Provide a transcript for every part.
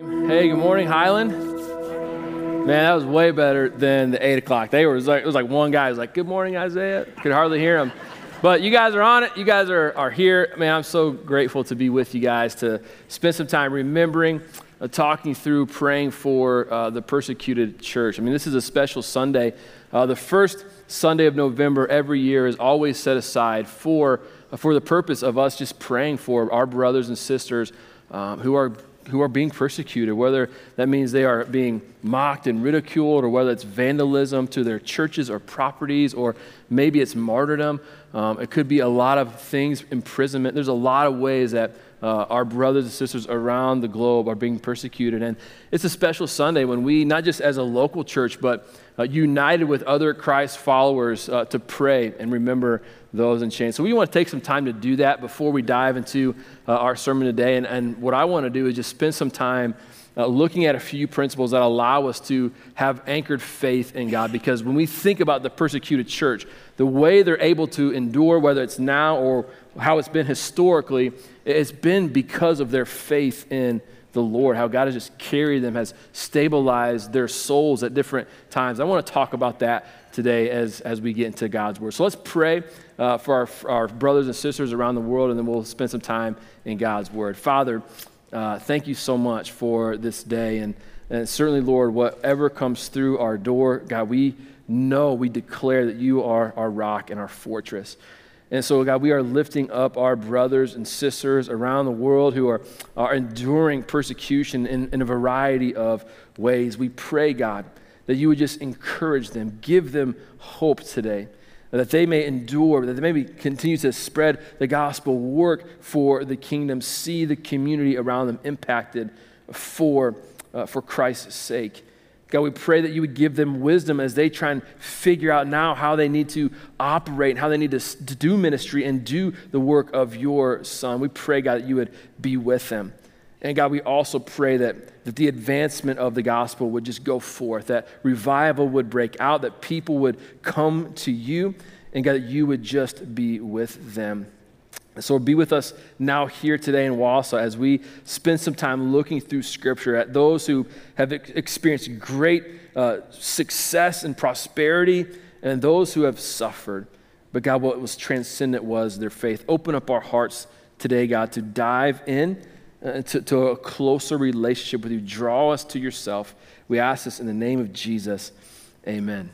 Hey, good morning, Highland. Man, that was way better than the eight o'clock. They were like it was like one guy was like, "Good morning, Isaiah." Could hardly hear him, but you guys are on it. You guys are are here. Man, I'm so grateful to be with you guys to spend some time remembering, uh, talking through, praying for uh, the persecuted church. I mean, this is a special Sunday. Uh, the first Sunday of November every year is always set aside for for the purpose of us just praying for our brothers and sisters um, who are who are being persecuted, whether that means they are being mocked and ridiculed, or whether it's vandalism to their churches or properties, or maybe it's martyrdom. Um, it could be a lot of things, imprisonment. There's a lot of ways that uh, our brothers and sisters around the globe are being persecuted. And it's a special Sunday when we, not just as a local church, but uh, united with other Christ followers uh, to pray and remember those in chains. So we want to take some time to do that before we dive into uh, our sermon today. And, and what I want to do is just spend some time uh, looking at a few principles that allow us to have anchored faith in God. Because when we think about the persecuted church, the way they're able to endure, whether it's now or how it's been historically, it's been because of their faith in the Lord, how God has just carried them, has stabilized their souls at different times. I want to talk about that today as, as we get into God's Word. So let's pray uh, for our, our brothers and sisters around the world, and then we'll spend some time in God's Word. Father, uh, thank you so much for this day. And, and certainly, Lord, whatever comes through our door, God, we know, we declare that you are our rock and our fortress. And so, God, we are lifting up our brothers and sisters around the world who are, are enduring persecution in, in a variety of ways. We pray, God, that you would just encourage them, give them hope today, that they may endure, that they may continue to spread the gospel, work for the kingdom, see the community around them impacted for, uh, for Christ's sake. God, we pray that you would give them wisdom as they try and figure out now how they need to operate how they need to, to do ministry and do the work of your Son. We pray, God, that you would be with them. And God, we also pray that, that the advancement of the gospel would just go forth, that revival would break out, that people would come to you, and God, that you would just be with them. So be with us now here today in Wausau as we spend some time looking through Scripture at those who have experienced great uh, success and prosperity and those who have suffered. But God, what was transcendent was their faith. Open up our hearts today, God, to dive in uh, to, to a closer relationship with you. Draw us to yourself. We ask this in the name of Jesus. Amen.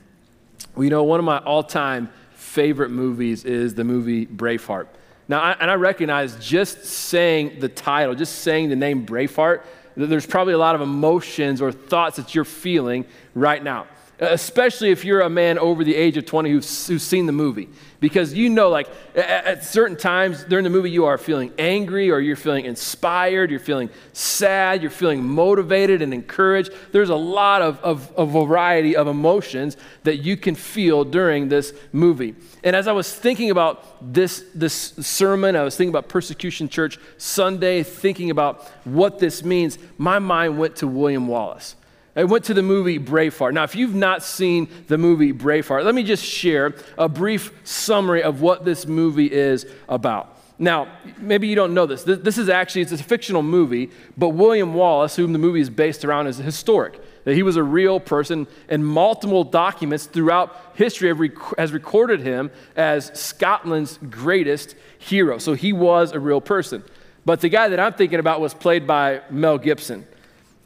Well, you know, one of my all time favorite movies is the movie Braveheart. Now, I, and I recognize just saying the title, just saying the name Braveheart, there's probably a lot of emotions or thoughts that you're feeling right now, Uh, especially if you're a man over the age of 20 who's, who's seen the movie because you know, like, at certain times during the movie, you are feeling angry or you're feeling inspired, you're feeling sad, you're feeling motivated and encouraged. There's a lot of, of a variety of emotions that you can feel during this movie. And as I was thinking about this, this sermon, I was thinking about Persecution Church Sunday, thinking about what this means, my mind went to William Wallace. I went to the movie Braveheart. Now, if you've not seen the movie Braveheart, let me just share a brief summary of what this movie is about. Now, maybe you don't know this. This is actually it's a fictional movie, but William Wallace, whom the movie is based around, is historic. That he was a real person, and multiple documents throughout history have rec- has recorded him as Scotland's greatest hero. So he was a real person. But the guy that I'm thinking about was played by Mel Gibson.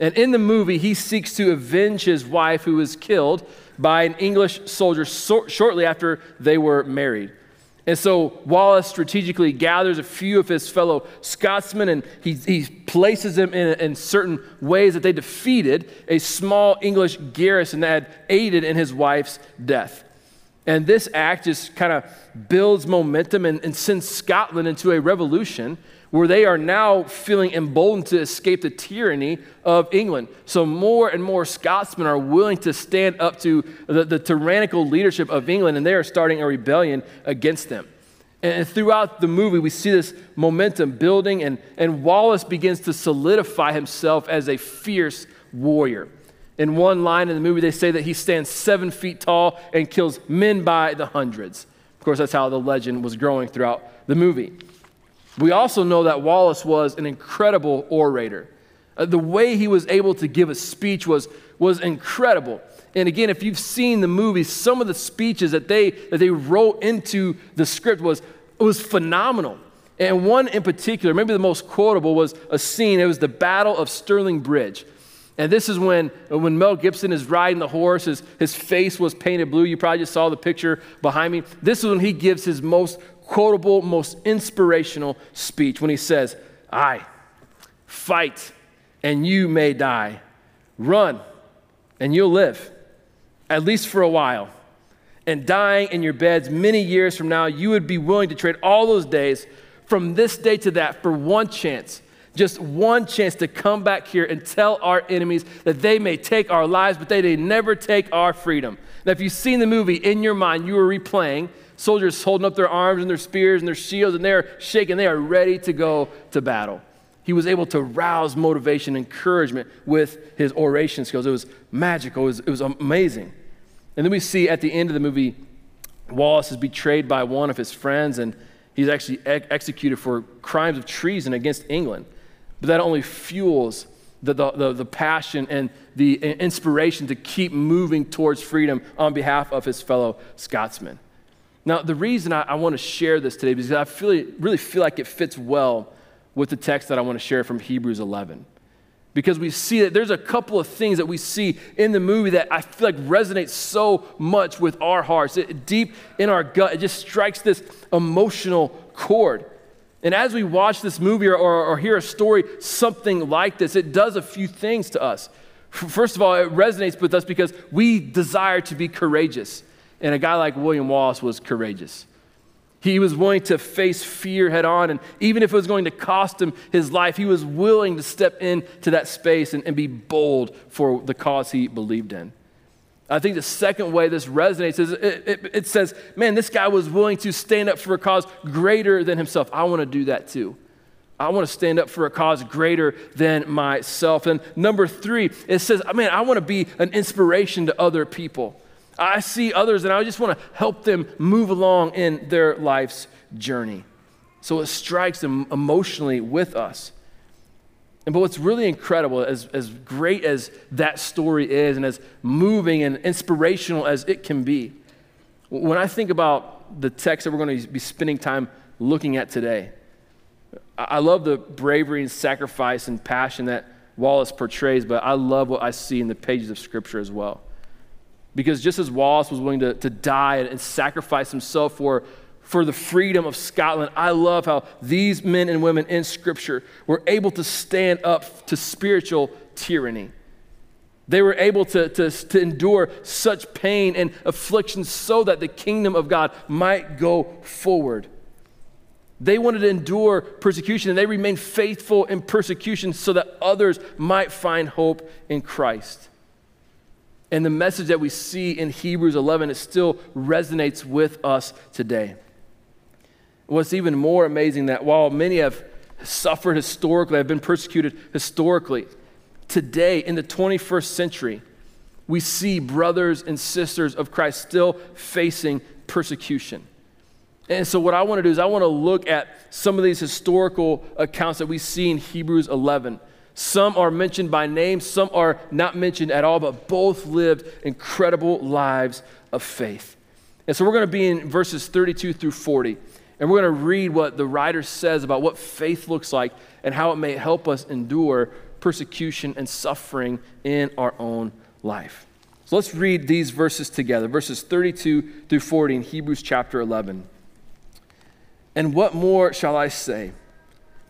And in the movie, he seeks to avenge his wife who was killed by an English soldier so- shortly after they were married. And so Wallace strategically gathers a few of his fellow Scotsmen and he, he places them in, in certain ways that they defeated a small English garrison that had aided in his wife's death. And this act just kind of builds momentum and, and sends Scotland into a revolution where they are now feeling emboldened to escape the tyranny of England. So, more and more Scotsmen are willing to stand up to the, the tyrannical leadership of England, and they are starting a rebellion against them. And throughout the movie, we see this momentum building, and, and Wallace begins to solidify himself as a fierce warrior. In one line in the movie, they say that he stands seven feet tall and kills men by the hundreds. Of course, that's how the legend was growing throughout the movie. We also know that Wallace was an incredible orator. Uh, the way he was able to give a speech was, was incredible. And again, if you've seen the movie, some of the speeches that they, that they wrote into the script was, was phenomenal. And one in particular, maybe the most quotable, was a scene. It was the Battle of Stirling Bridge. And this is when, when Mel Gibson is riding the horse, his, his face was painted blue. You probably just saw the picture behind me. This is when he gives his most quotable, most inspirational speech when he says, I fight and you may die. Run and you'll live, at least for a while. And dying in your beds many years from now, you would be willing to trade all those days from this day to that for one chance, just one chance to come back here and tell our enemies that they may take our lives, but they may never take our freedom. Now, if you've seen the movie in your mind, you are replaying soldiers holding up their arms and their spears and their shields, and they are shaking. They are ready to go to battle. He was able to rouse motivation, and encouragement with his oration skills. It was magical, it was, it was amazing. And then we see at the end of the movie, Wallace is betrayed by one of his friends, and He's actually ex- executed for crimes of treason against England. But that only fuels the, the, the, the, passion and the inspiration to keep moving towards freedom on behalf of his fellow Scotsmen. Now, the reason I, I want to share this today is because I feel, really feel like it fits well with the text that I want to share from Hebrews 11 because we see that there's a couple of things that we see in the movie that I feel like resonates so much with our hearts. It, deep in our gut, it just strikes this emotional chord. And as we watch this movie or, or, or hear a story, something like this, it does a few things to us. First of all, it resonates with us because we desire to be courageous. And a guy like William Wallace was courageous. He was willing to face fear head on, and even if it was going to cost him his life, he was willing to step into that space and, and be bold for the cause he believed in. I think the second way this resonates is it, it, it, says, man, this guy was willing to stand up for a cause greater than himself. I want to do that too. I want to stand up for a cause greater than myself. And number three, it says, man, I want to be an inspiration to other people. I see others and I just want to help them move along in their life's journey. So it strikes them emotionally with us. And but what's really incredible, as, as great as that story is, and as moving and inspirational as it can be, when I think about the text that we're going to be spending time looking at today, I love the bravery and sacrifice and passion that Wallace portrays, but I love what I see in the pages of Scripture as well. Because just as Wallace was willing to, to die and sacrifice himself for, for the freedom of Scotland, I love how these men and women in Scripture were able to stand up to spiritual tyranny. They were able to, to, to endure such pain and affliction so that the kingdom of God might go forward. They wanted to endure persecution and they remained faithful in persecution so that others might find hope in Christ. And the message that we see in Hebrews 11, it still resonates with us today. What's even more amazing that while many have suffered historically, have been persecuted historically, today in the 21st century, we see brothers and sisters of Christ still facing persecution. And so, what I want to do is, I want to look at some of these historical accounts that we see in Hebrews 11 some are mentioned by name, some are not mentioned at all, but both lived incredible lives of faith. And so we're going to be in verses 32 through 40. And we're going to read what the writer says about what faith looks like and how it may help us endure persecution and suffering in our own life. So let's read these verses together verses 32 through 40 in Hebrews chapter 11. And what more shall I say?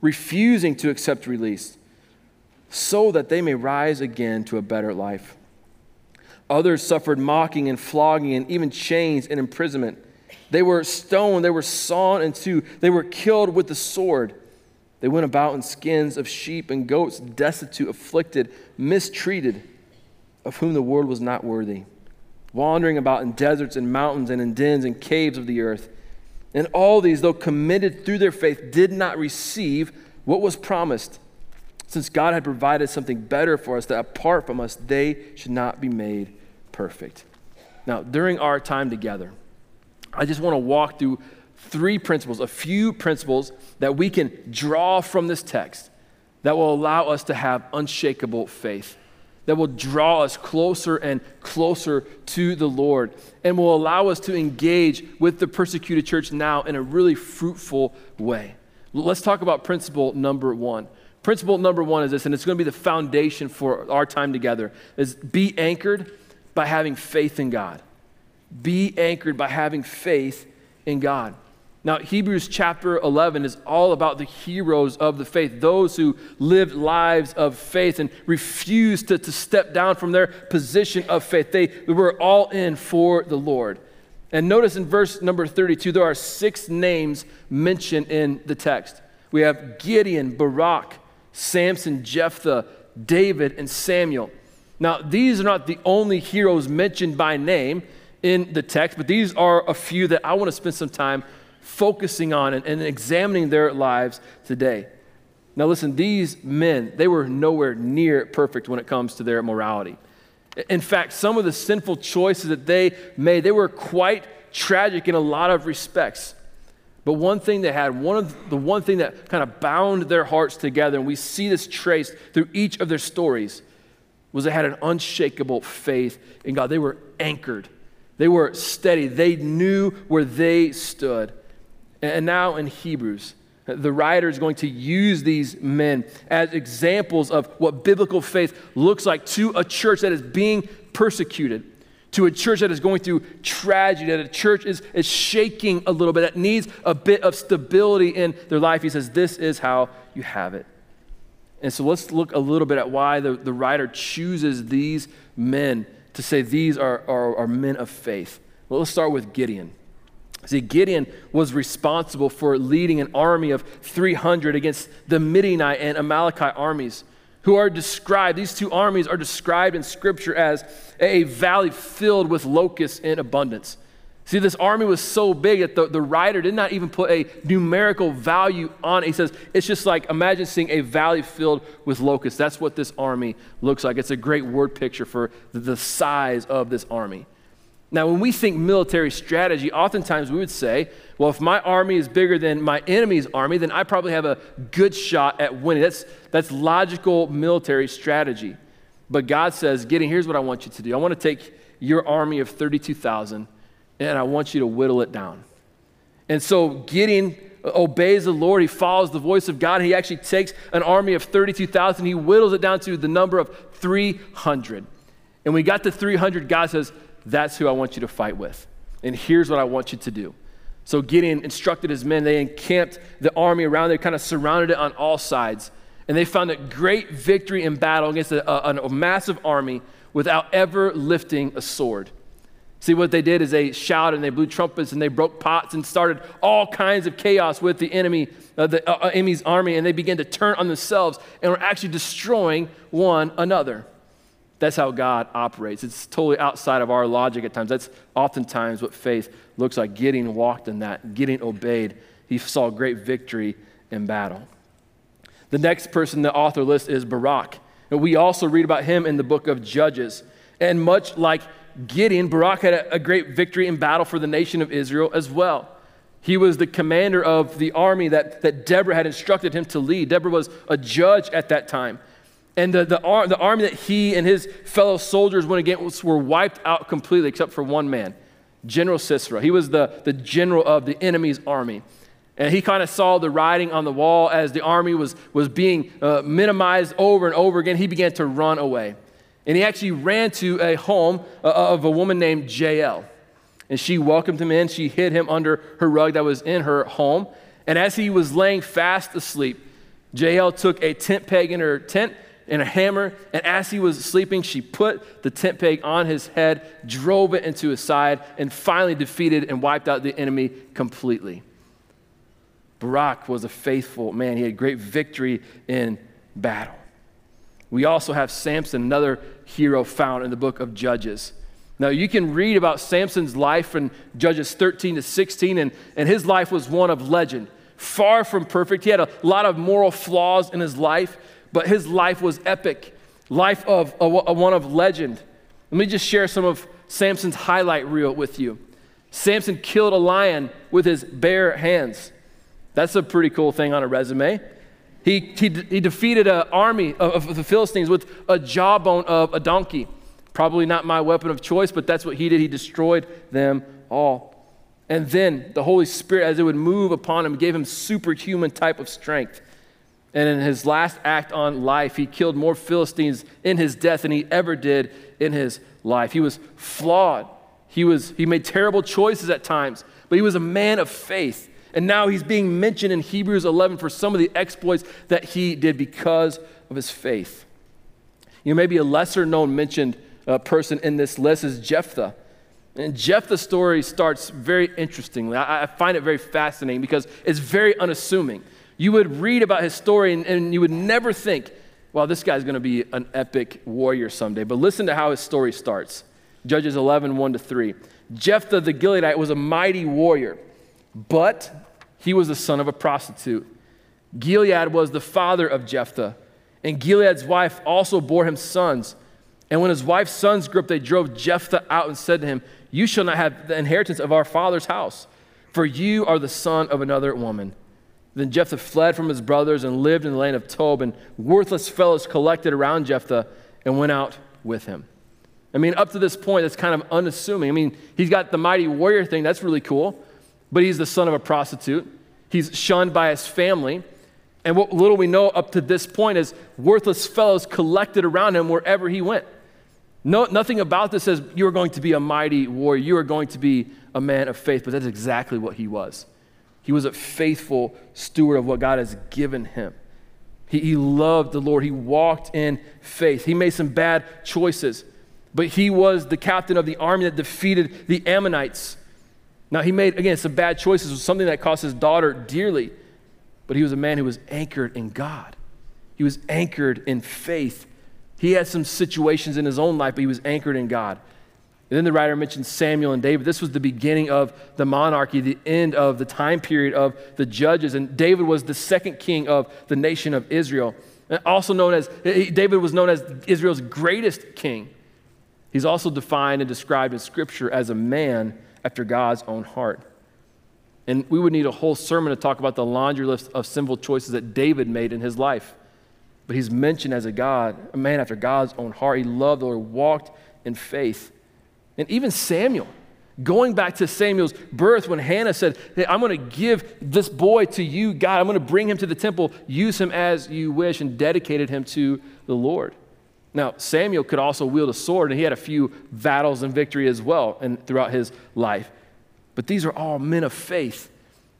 refusing to accept release, so that they may rise again to a better life. Others suffered mocking and flogging and even chains and imprisonment. They were stoned, they were sawn in two, they were killed with the sword. They went about in skins of sheep and goats, destitute, afflicted, mistreated, of whom the world was not worthy, wandering about in deserts and mountains and in dens and caves of the earth. And all these, though committed through their faith, did not receive what was promised, since God had provided something better for us, that apart from us, they should not be made perfect. Now, during our time together, I just want to walk through three principles, a few principles that we can draw from this text that will allow us to have unshakable faith, that will draw us closer and closer to the Lord, and will allow us to engage with the persecuted church now in a really fruitful way. Let's talk about principle number one. Principle number one is this, and it's going to be the foundation for our time together, is be anchored by having faith in God. Be anchored by having faith in God. Now, Hebrews chapter 11 is all about the heroes of the faith, those who lived lives of faith and refused to, to step down from their position of faith. They were all in for the Lord. And notice in verse number 32, there are six names mentioned in the text. We have Gideon, Barak, Samson, Jephthah, David, and Samuel. Now, these are not the only heroes mentioned by name in the text, but these are a few that I want to spend some time focusing on and, and examining their lives today. Now, listen, these men, they were nowhere near perfect when it comes to their morality. In fact, some of the sinful choices that they made, they were quite tragic in a lot of respects. But one thing they had, one of the one thing that kind of bound their hearts together, and we see this traced through each of their stories, was they had an unshakable faith in God. They were anchored. They were steady. They knew where they stood. And now in Hebrews, the writer is going to use these men as examples of what biblical faith looks like to a church that is being persecuted, to a church that is going through tragedy, that a church is, is shaking a little bit, that needs a bit of stability in their life. He says, This is how you have it. And so let's look a little bit at why the, the writer chooses these men to say these are, are, are men of faith. Well, let's start with Gideon. See, Gideon was responsible for leading an army of 300 against the Midianite and Amalekite armies, who are described, these two armies are described in Scripture as a valley filled with locusts in abundance. See, this army was so big that the, the writer did not even put a numerical value on it. He says, it's just like imagine seeing a valley filled with locusts. That's what this army looks like. It's a great word picture for the size of this army. Now, when we think military strategy, oftentimes we would say, well, if my army is bigger than my enemy's army, then I probably have a good shot at winning. That's, that's logical military strategy. But God says, Gideon, here's what I want you to do. I want to take your army of 32,000 and I want you to whittle it down. And so Gideon obeys the Lord. He follows the voice of God. He actually takes an army of 32,000. He whittles it down to the number of 300. And when we got to 300, God says, that's who I want you to fight with. And here's what I want you to do. So Gideon instructed his men. They encamped the army around there, kind of surrounded it on all sides. And they found a great victory in battle against a, a, a massive army without ever lifting a sword. See, what they did is they shouted and they blew trumpets and they broke pots and started all kinds of chaos with the enemy, uh, the uh, uh enemy's army, and they began to turn on themselves and were actually destroying one another. That's how God operates. It's totally outside of our logic at times. That's oftentimes what faith looks like. Gideon walked in that, Gideon obeyed. He saw great victory in battle. The next person the author lists is Barak. And we also read about him in the book of Judges. And much like Gideon, Barak had a, a great victory in battle for the nation of Israel as well. He was the commander of the army that, that Deborah had instructed him to lead. Deborah was a judge at that time. And the, the, the army that he and his fellow soldiers went against were wiped out completely except for one man, General Sisera. He was the, the general of the enemy's army. And he kind of saw the writing on the wall as the army was, was being uh, minimized over and over again. He began to run away. And he actually ran to a home uh, of a woman named Jael. And she welcomed him in. She hid him under her rug that was in her home. And as he was laying fast asleep, Jael took a tent peg in her tent and a hammer. And as he was sleeping, she put the tent peg on his head, drove it into his side, and finally defeated and wiped out the enemy completely. Barak was a faithful man. He had great victory in battle. We also have Samson, another hero found in the book of Judges. Now, you can read about Samson's life in Judges 13 to 16, and, and his life was one of legend. Far from perfect. He had a lot of moral flaws in his life, but his life was epic. Life of a, a one of legend. Let me just share some of Samson's highlight reel with you. Samson killed a lion with his bare hands. That's a pretty cool thing on a resume. He, he, he defeated an army of, of the Philistines with a jawbone of a donkey. Probably not my weapon of choice, but that's what he did. He destroyed them all. And then the Holy Spirit, as it would move upon him, gave him superhuman type of strength. And in his last act on life, he killed more Philistines in his death than he ever did in his life. He was flawed. He, was, he made terrible choices at times, but he was a man of faith. And now he's being mentioned in Hebrews 11 for some of the exploits that he did because of his faith. You know, maybe a lesser known mentioned uh, person in this list is Jephthah. And Jephthah's story starts very interestingly. I, I, find it very fascinating because it's very unassuming. You would read about his story and, and you would never think, well, this guy's going to be an epic warrior someday. But listen to how his story starts Judges 11, 1 to 3. Jephthah the Gileadite was a mighty warrior, but he was the son of a prostitute. Gilead was the father of Jephthah, and Gilead's wife also bore him sons. And when his wife's sons grew up, they drove Jephthah out and said to him, You shall not have the inheritance of our father's house, for you are the son of another woman. Then Jephthah fled from his brothers and lived in the land of Tob, and worthless fellows collected around Jephthah and went out with him. I mean, up to this point, that's kind of unassuming. I mean, he's got the mighty warrior thing, that's really cool, but he's the son of a prostitute. He's shunned by his family. And what little we know up to this point is worthless fellows collected around him wherever he went. No, nothing about this says you are going to be a mighty warrior, you are going to be a man of faith, but that's exactly what he was. He was a faithful steward of what God has given him. He, he loved the Lord, he walked in faith. He made some bad choices, but he was the captain of the army that defeated the Ammonites. Now, he made, again, some bad choices, was something that cost his daughter dearly, but he was a man who was anchored in God. He was anchored in faith. He had some situations in his own life, but he was anchored in God. And then the writer mentions Samuel and David. This was the beginning of the monarchy, the end of the time period of the judges. And David was the second king of the nation of Israel. And also known as, David was known as Israel's greatest king. He's also defined and described in Scripture as a man after God's own heart. And we would need a whole sermon to talk about the laundry list of sinful choices that David made in his life. But he's mentioned as a God, a man after God's own heart. He loved the Lord, walked in faith. And even Samuel, going back to Samuel's birth when Hannah said, hey, I'm going to give this boy to you, God. I'm going to bring him to the temple, use him as you wish, and dedicated him to the Lord. Now, Samuel could also wield a sword, and he had a few battles and victory as well and throughout his life. But these are all men of faith.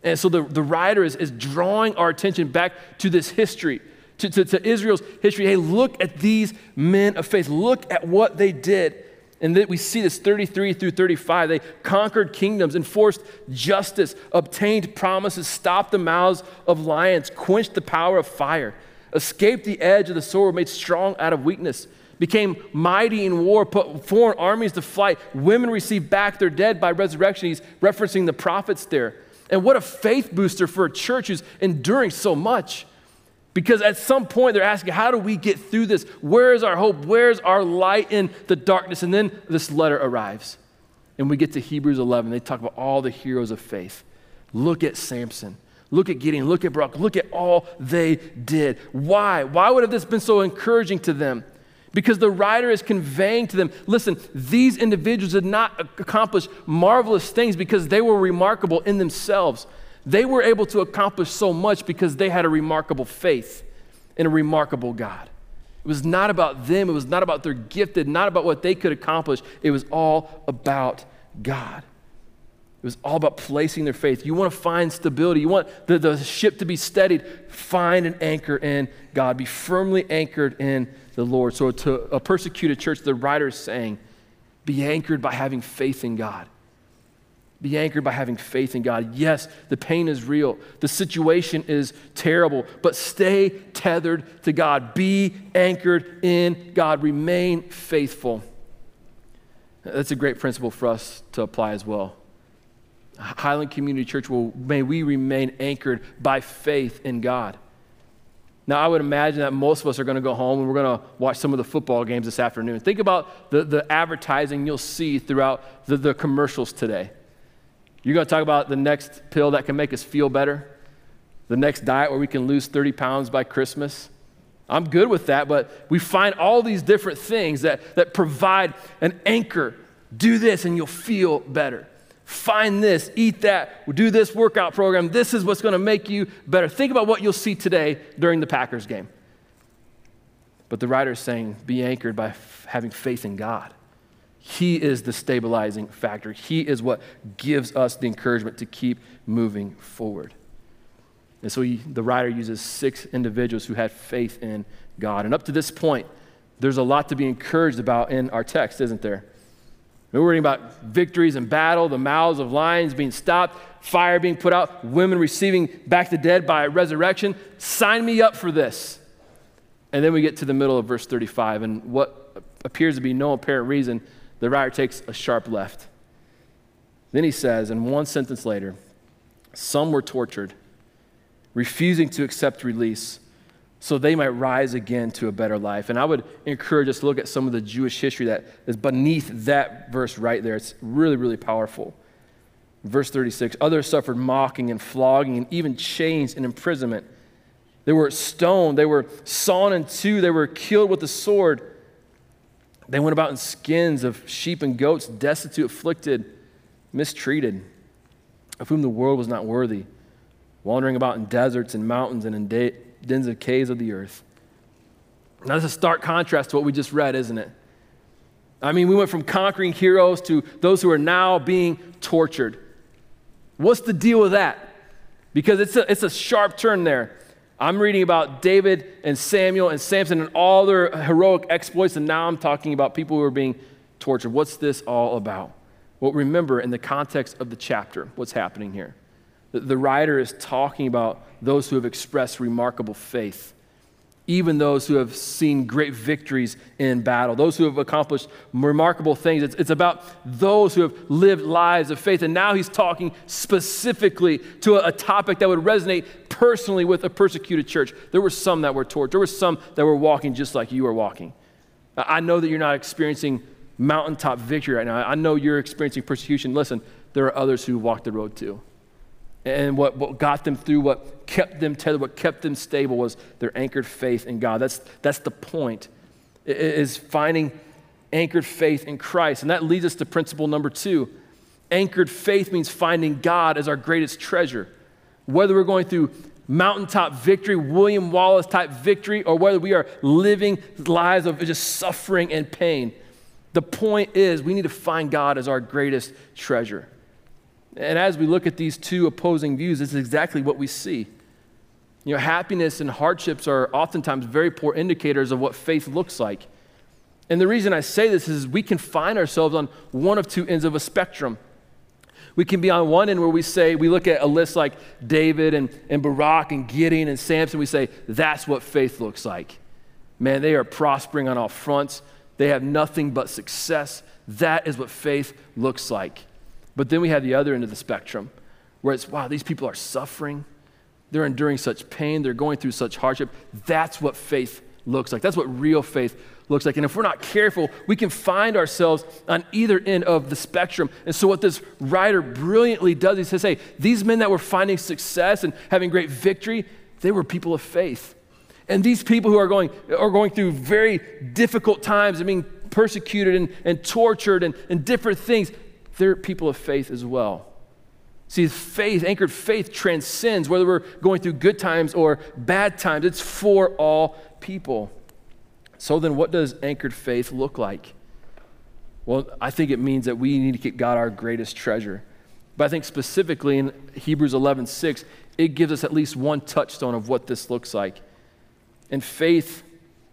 And so the, the writer is, is drawing our attention back to this history, to, to, to Israel's history. Hey, look at these men of faith. Look at what they did. And then we see this 33 through 35. They conquered kingdoms, enforced justice, obtained promises, stopped the mouths of lions, quenched the power of fire, escaped the edge of the sword, made strong out of weakness, became mighty in war, put foreign armies to flight. Women received back their dead by resurrection. He's referencing the prophets there. And what a faith booster for a church who's enduring so much. Because at some point they're asking, how do we get through this? Where is our hope? Where's our light in the darkness? And then this letter arrives. And we get to Hebrews 11. They talk about all the heroes of faith. Look at Samson. Look at Gideon. Look at Barak. Look at all they did. Why? Why would have this been so encouraging to them? Because the writer is conveying to them listen, these individuals did not accomplish marvelous things because they were remarkable in themselves. They were able to accomplish so much because they had a remarkable faith in a remarkable God. It was not about them, it was not about their gifted, not about what they could accomplish. It was all about God. It was all about placing their faith. You want to find stability. You want the, the ship to be steadied. Find an anchor in God. Be firmly anchored in the Lord. So, to a persecuted church, the writer is saying, be anchored by having faith in God. Be anchored by having faith in God. Yes, the pain is real. The situation is terrible, but stay tethered to God. Be anchored in God. Remain faithful. That's a great principle for us to apply as well. Highland Community Church will may we remain anchored by faith in God. Now, I would imagine that most of us are going to go home and we're going to watch some of the football games this afternoon. Think about the, the advertising you'll see throughout the, the commercials today. You're going to talk about the next pill that can make us feel better, the next diet where we can lose 30 pounds by Christmas. I'm good with that, but we find all these different things that, that provide an anchor. Do this and you'll feel better find this, eat that, do this workout program. This is what's going to make you better. Think about what you'll see today during the Packers game. But the writer is saying, be anchored by f- having faith in God. He is the stabilizing factor. He is what gives us the encouragement to keep moving forward. And so he, the writer uses six individuals who had faith in God. And up to this point, there's a lot to be encouraged about in our text, isn't there? We're reading about victories in battle, the mouths of lions being stopped, fire being put out, women receiving back the dead by resurrection. Sign me up for this. And then we get to the middle of verse 35, and what appears to be no apparent reason, the writer takes a sharp left. Then he says, in one sentence later, some were tortured, refusing to accept release so they might rise again to a better life. And I would encourage us to look at some of the Jewish history that is beneath that verse right there. It's really, really powerful. Verse 36 Others suffered mocking and flogging and even chains and imprisonment. They were stoned, they were sawn in two, they were killed with the sword. They went about in skins of sheep and goats, destitute, afflicted, mistreated, of whom the world was not worthy, wandering about in deserts and mountains and in de- dens of caves of the earth. Now, that's a stark contrast to what we just read, isn't it? I mean, we went from conquering heroes to those who are now being tortured. What's the deal with that? Because it's a, it's a sharp turn there. I'm reading about David and Samuel and Samson and all their heroic exploits, and now I'm talking about people who are being tortured. What's this all about? Well, remember, in the context of the chapter, what's happening here? The, the writer is talking about those who have expressed remarkable faith, even those who have seen great victories in battle, those who have accomplished remarkable things. It's, it's about those who have lived lives of faith. And now he's talking specifically to a, a topic that would resonate personally with a persecuted church. There were some that were tortured, there were some that were walking just like you are walking. I know that you're not experiencing mountaintop victory right now. I know you're experiencing persecution. Listen, there are others who walk the road too. And what, what got them through, what kept them tethered, what kept them stable was their anchored faith in God. That's, that's the point, is finding anchored faith in Christ. And that leads us to principle number two. Anchored faith means finding God as our greatest treasure. Whether we're going through mountaintop victory, William Wallace type victory, or whether we are living lives of just suffering and pain, the point is we need to find God as our greatest treasure. And as we look at these two opposing views, this is exactly what we see. You know, happiness and hardships are oftentimes very poor indicators of what faith looks like. And the reason I say this is we can find ourselves on one of two ends of a spectrum. We can be on one end where we say, we look at a list like David and, and Barak and Gideon and Samson, we say, that's what faith looks like. Man, they are prospering on all fronts. They have nothing but success. That is what faith looks like. But then we have the other end of the spectrum where it's, wow, these people are suffering. They're enduring such pain. They're going through such hardship. That's what faith looks like. That's what real faith looks like. And if we're not careful, we can find ourselves on either end of the spectrum. And so, what this writer brilliantly does, he says, hey, these men that were finding success and having great victory, they were people of faith. And these people who are going, are going through very difficult times and being persecuted and, and tortured and, and different things, they're people of faith as well. See, faith, anchored faith transcends whether we're going through good times or bad times. It's for all people. So then, what does anchored faith look like? Well, I think it means that we need to get God our greatest treasure. But I think specifically in Hebrews 11 6, it gives us at least one touchstone of what this looks like. And faith,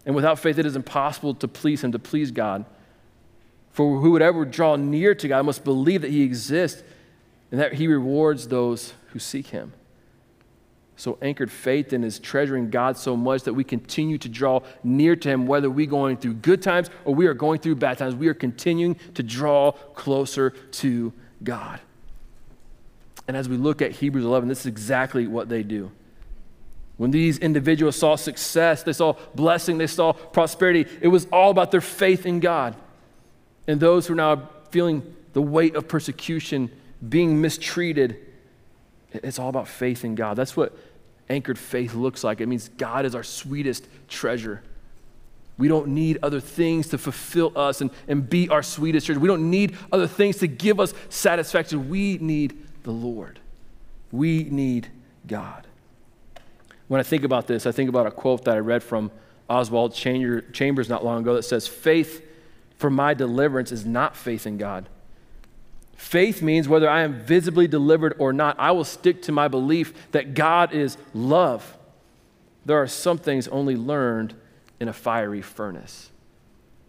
and without faith, it is impossible to please Him, to please God. For who would ever draw near to God must believe that He exists and that he rewards those who seek him. So, anchored faith in is treasuring God so much that we continue to draw near to Him, whether we're going through good times or we are going through bad times. We are continuing to draw closer to God. And as we look at Hebrews 11, this is exactly what they do. When these individuals saw success, they saw blessing, they saw prosperity, it was all about their faith in God. And those who are now feeling the weight of persecution, being mistreated, it's all about faith in God. That's what anchored faith looks like. It means God is our sweetest treasure. We don't need other things to fulfill us and, and be our sweetest treasure. We don't need other things to give us satisfaction. We need the Lord. We need God. When I think about this, I think about a quote that I read from Oswald Chambers not long ago that says, Faith for my deliverance is not faith in God, Faith means whether I am visibly delivered or not, I will stick to my belief that God is love. There are some things only learned in a fiery furnace.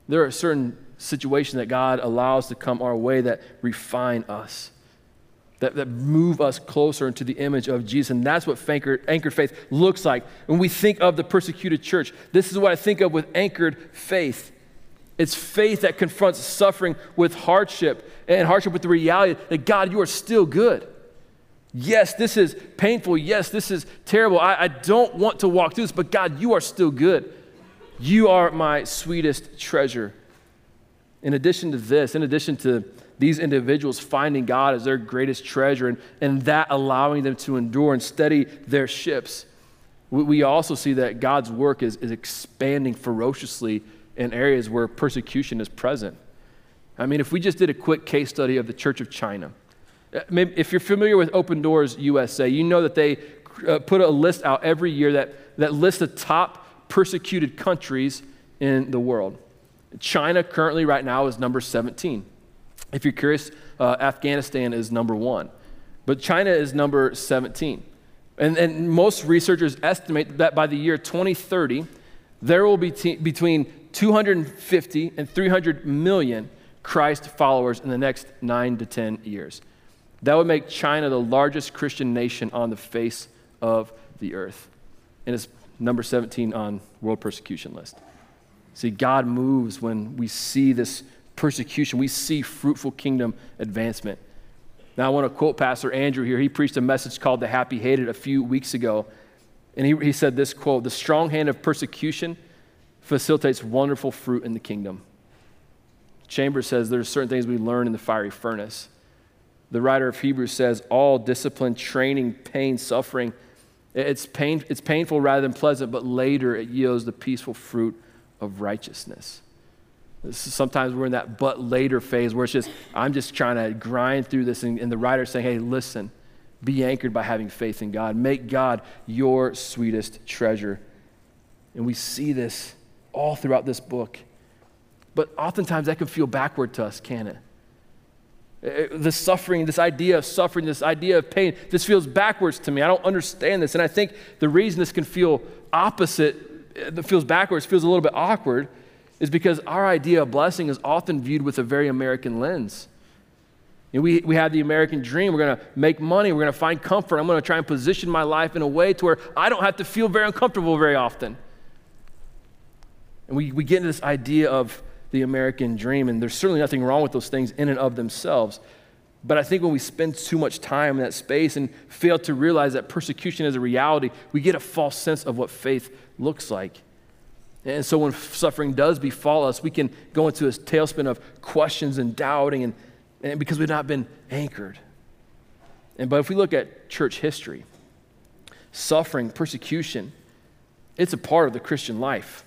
There are certain situations that God allows to come our way that refine us, that, that move us closer into the image of Jesus. And that's what anchored, anchored faith looks like. When we think of the persecuted church, this is what I think of with anchored faith. It's faith that confronts suffering with hardship and hardship with the reality that God, you are still good. Yes, this is painful. Yes, this is terrible. I, I, don't want to walk through this, but God, you are still good. You are my sweetest treasure. In addition to this, in addition to these individuals finding God as their greatest treasure and, and that allowing them to endure and steady their ships, we, we also see that God's work is, is expanding ferociously in areas where persecution is present. I mean, if we just did a quick case study of the Church of China, uh, if you're familiar with Open Doors USA, you know that they uh, put a list out every year that, that lists the top persecuted countries in the world. China currently, right now, is number 17. If you're curious, uh, Afghanistan is number one. But China is number 17. And, and most researchers estimate that by the year 2030, there will be t- between 250 and 300 million Christ followers in the next nine to 10 years. That would make China the largest Christian nation on the face of the earth. And it's number 17 on world persecution list. See, God moves when we see this persecution. We see fruitful kingdom advancement. Now, I want to quote Pastor Andrew here. He preached a message called The Happy Hated a few weeks ago. And he, he said this quote The strong hand of persecution facilitates wonderful fruit in the kingdom. Chambers says there's certain things we learn in the fiery furnace. The writer of Hebrews says all discipline, training, pain, suffering, it's, pain, it's painful rather than pleasant, but later it yields the peaceful fruit of righteousness. Sometimes we're in that but later phase where it's just, I'm just trying to grind through this. And, and the writer's saying, hey, listen, be anchored by having faith in God. Make God your sweetest treasure. And we see this all throughout this book. But oftentimes that can feel backward to us, can it? Uh, the suffering, this idea of suffering, this idea of pain, this feels backwards to me. I don't understand this. And I think the reason this can feel opposite, uh, that feels backwards, feels a little bit awkward, is because our idea of blessing is often viewed with a very American lens. And we, we have the American dream. We're going to make money. We're going to find comfort. I'm going to try and position my life in a way to where I don't have to feel very uncomfortable very often. And we, we get into this idea of the American dream, and there's certainly nothing wrong with those things in and of themselves. But I think when we spend too much time in that space and fail to realize that persecution is a reality, we get a false sense of what faith looks like. And so when suffering does befall us, we can go into this tailspin of questions and doubting, and, and because we've not been anchored. And but if we look at church history, suffering, persecution, it's a part of the Christian life.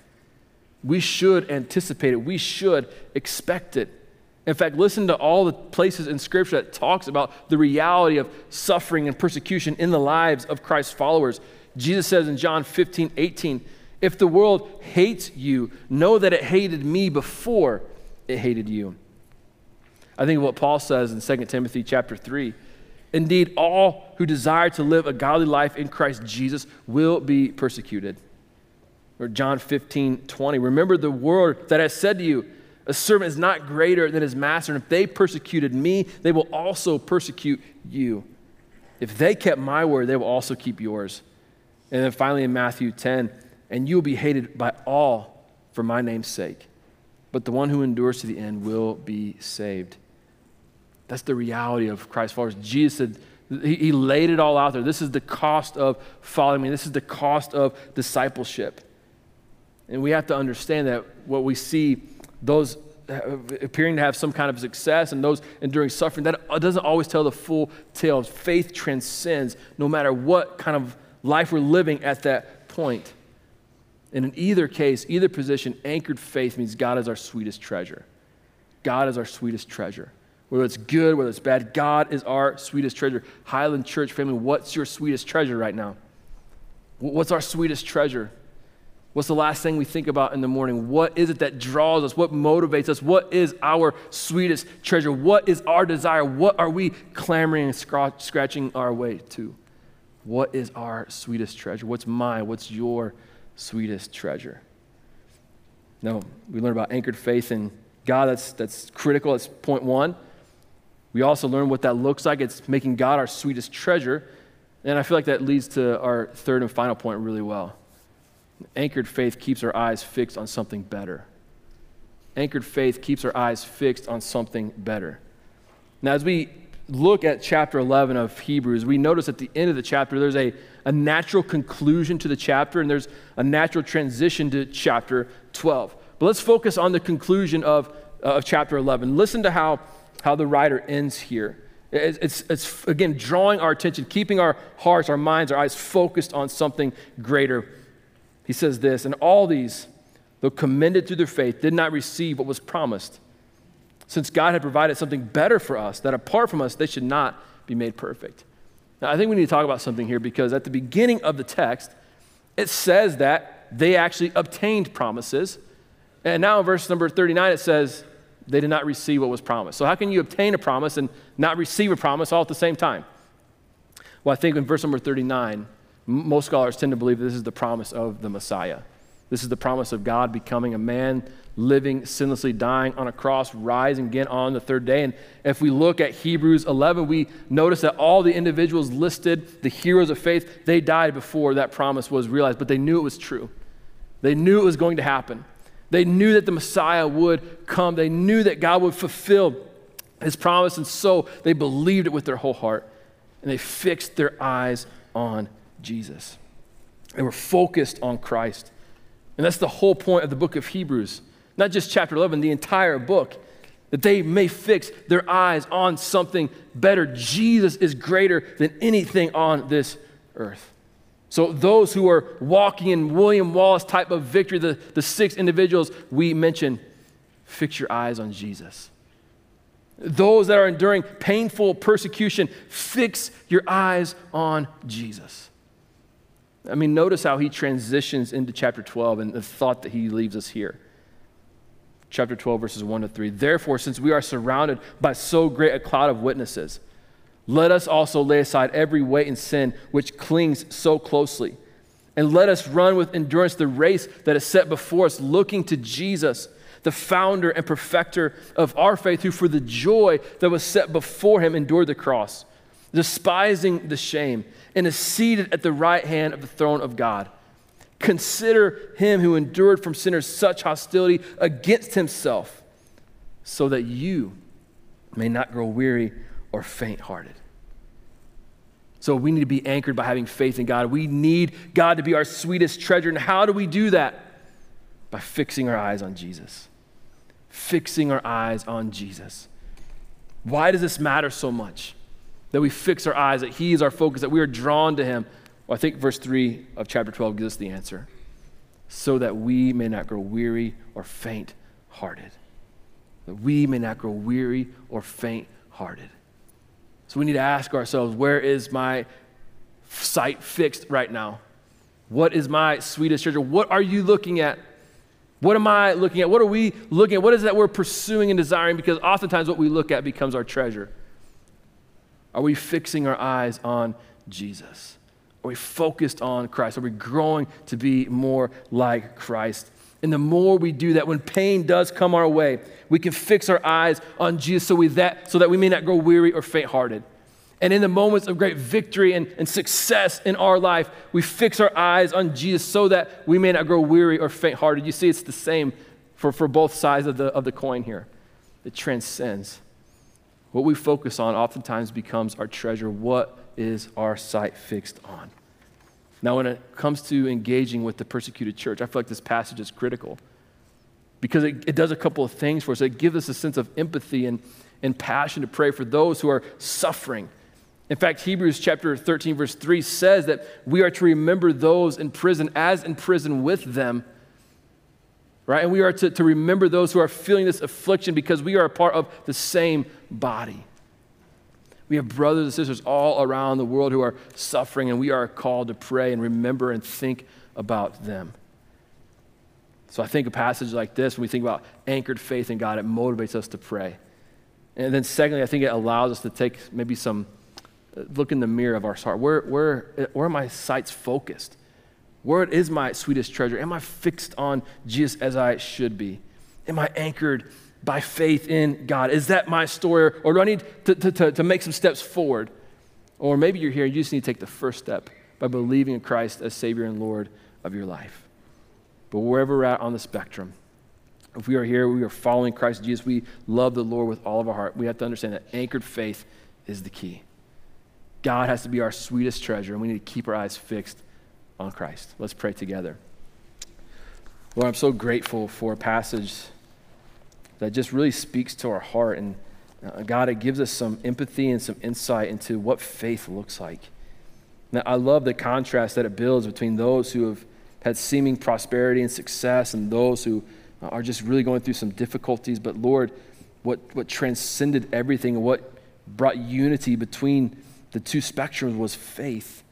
We should anticipate it. We should expect it. In fact, listen to all the places in Scripture that talks about the reality of suffering and persecution in the lives of Christ's followers. Jesus says in John 15, 18, if the world hates you, know that it hated me before it hated you. I think of what Paul says in 2 Timothy chapter 3. Indeed, all who desire to live a godly life in Christ Jesus will be persecuted or John 15, 20. Remember the word that I said to you A servant is not greater than his master, and if they persecuted me, they will also persecute you. If they kept my word, they will also keep yours. And then finally in Matthew 10, and you will be hated by all for my name's sake, but the one who endures to the end will be saved. That's the reality of Christ's followers. Jesus said, he, he laid it all out there. This is the cost of following me. This is the cost of discipleship. And we have to understand that what we see, those appearing to have some kind of success and those enduring suffering, that doesn't always tell the full tale. Faith transcends no matter what kind of life we're living at that point. And in either case, either position, anchored faith means God is our sweetest treasure. God is our sweetest treasure. Whether it's good, whether it's bad, God is our sweetest treasure. Highland Church family, what's your sweetest treasure right now? What's our sweetest treasure? What's the last thing we think about in the morning? What is it that draws us? What motivates us? What is our sweetest treasure? What is our desire? What are we clamoring and scratching our way to? What is our sweetest treasure? What's mine? What's your sweetest treasure? No, we learn about anchored faith in God. That's, that's critical. That's point one. We also learn what that looks like. It's making God our sweetest treasure. And I feel like that leads to our third and final point really well. Anchored faith keeps our eyes fixed on something better. Anchored faith keeps our eyes fixed on something better. Now, as we look at chapter 11 of Hebrews, we notice at the end of the chapter there's a, a natural conclusion to the chapter and there's a natural transition to chapter 12. But let's focus on the conclusion of, uh, of chapter 11. Listen to how how the writer ends here. It's, it's, it's, again drawing our attention, keeping our hearts, our minds, our eyes focused on something greater. He says this, and all these, though commended through their faith, did not receive what was promised, since God had provided something better for us, that apart from us, they should not be made perfect. Now, I think we need to talk about something here because at the beginning of the text, it says that they actually obtained promises. And now in verse number 39, it says, they did not receive what was promised. So, how can you obtain a promise and not receive a promise all at the same time? Well, I think in verse number 39, most scholars tend to believe this is the promise of the Messiah. This is the promise of God becoming a man, living sinlessly, dying on a cross, rising again on the third day. And if we look at Hebrews 11, we notice that all the individuals listed, the heroes of faith, they died before that promise was realized, but they knew it was true. They knew it was going to happen. They knew that the Messiah would come. They knew that God would fulfill his promise, and so they believed it with their whole heart. And they fixed their eyes on Jesus. They were focused on Christ. And that's the whole point of the book of Hebrews. Not just chapter 11, the entire book. That they may fix their eyes on something better. Jesus is greater than anything on this earth. So, those who are walking in William Wallace type of victory, the, the six individuals we mentioned, fix your eyes on Jesus. Those that are enduring painful persecution, fix your eyes on Jesus. I mean, notice how he transitions into chapter 12 and the thought that he leaves us here. Chapter 12, verses 1 to 3. Therefore, since we are surrounded by so great a cloud of witnesses, let us also lay aside every weight and sin which clings so closely. And let us run with endurance the race that is set before us, looking to Jesus, the founder and perfecter of our faith, who for the joy that was set before him endured the cross, despising the shame, and is seated at the right hand of the throne of God. Consider him who endured from sinners such hostility against himself, so that you may not grow weary or faint hearted. So we need to be anchored by having faith in God. We need God to be our sweetest treasure. And how do we do that? By fixing our eyes on Jesus. Fixing our eyes on Jesus. Why does this matter so much? That we fix our eyes, that He is our focus, that we are drawn to Him. Well, I think verse 3 of chapter 12 gives us the answer. So that we may not grow weary or faint hearted. That we may not grow weary or faint hearted. So we need to ask ourselves where is my sight fixed right now? What is my sweetest treasure? What are you looking at? What am I looking at? What are we looking at? What is it that we're pursuing and desiring? Because oftentimes what we look at becomes our treasure. Are we fixing our eyes on Jesus? Are we focused on Christ? Are we growing to be more like Christ? And the more we do that, when pain does come our way, we can fix our eyes on Jesus so, we that, so that we may not grow weary or faint hearted. And in the moments of great victory and, and success in our life, we fix our eyes on Jesus so that we may not grow weary or faint hearted. You see, it's the same for, for both sides of the, of the coin here. It transcends. What we focus on oftentimes becomes our treasure. What is our sight fixed on? Now, when it comes to engaging with the persecuted church, I feel like this passage is critical because it, it does a couple of things for us. It gives us a sense of empathy and, and passion to pray for those who are suffering. In fact, Hebrews chapter 13, verse 3 says that we are to remember those in prison as in prison with them. Right? And we are to, to remember those who are feeling this affliction because we are a part of the same body. We have brothers and sisters all around the world who are suffering, and we are called to pray and remember and think about them. So I think a passage like this, when we think about anchored faith in God, it motivates us to pray. And then, secondly, I think it allows us to take maybe some uh, look in the mirror of our heart. Where, where, where are my sights focused? Where is my sweetest treasure? Am I fixed on Jesus as I should be? Am I anchored by faith in God? Is that my story? Or do I need to, to, to, to make some steps forward? Or maybe you're here and you just need to take the first step by believing in Christ as Savior and Lord of your life. But wherever we're at on the spectrum, if we are here, we are following Christ Jesus, we love the Lord with all of our heart, we have to understand that anchored faith is the key. God has to be our sweetest treasure, and we need to keep our eyes fixed on Christ. Let's pray together. Lord, I'm so grateful for a passage that just really speaks to our heart. And uh, God, it gives us some empathy and some insight into what faith looks like. Now, I love the contrast that it builds between those who have had seeming prosperity and success and those who are just really going through some difficulties. But Lord, what, what transcended everything and what brought unity between the two spectrums was faith.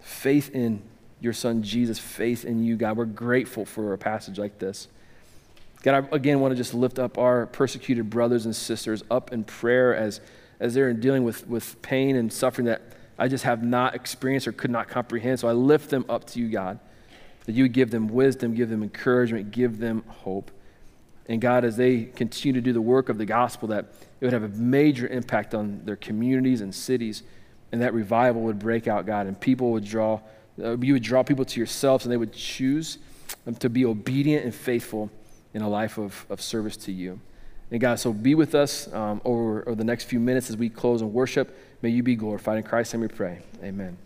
Faith in your son Jesus, faith in you, God. We're grateful for a passage like this. God, I again want to just lift up our persecuted brothers and sisters up in prayer as, as they're dealing with, with pain and suffering that I just have not experienced or could not comprehend. So I lift them up to you, God, that you would give them wisdom, give them encouragement, give them hope. And God, as they continue to do the work of the gospel, that it would have a major impact on their communities and cities, and that revival would break out, God, and people would draw, you would draw people to yourselves, and they would choose um, to be obedient and faithful in a life of, of service to you. And God, so be with us um, over, over the next few minutes as we close and worship. May you be glorified. In Christ's name we pray. Amen.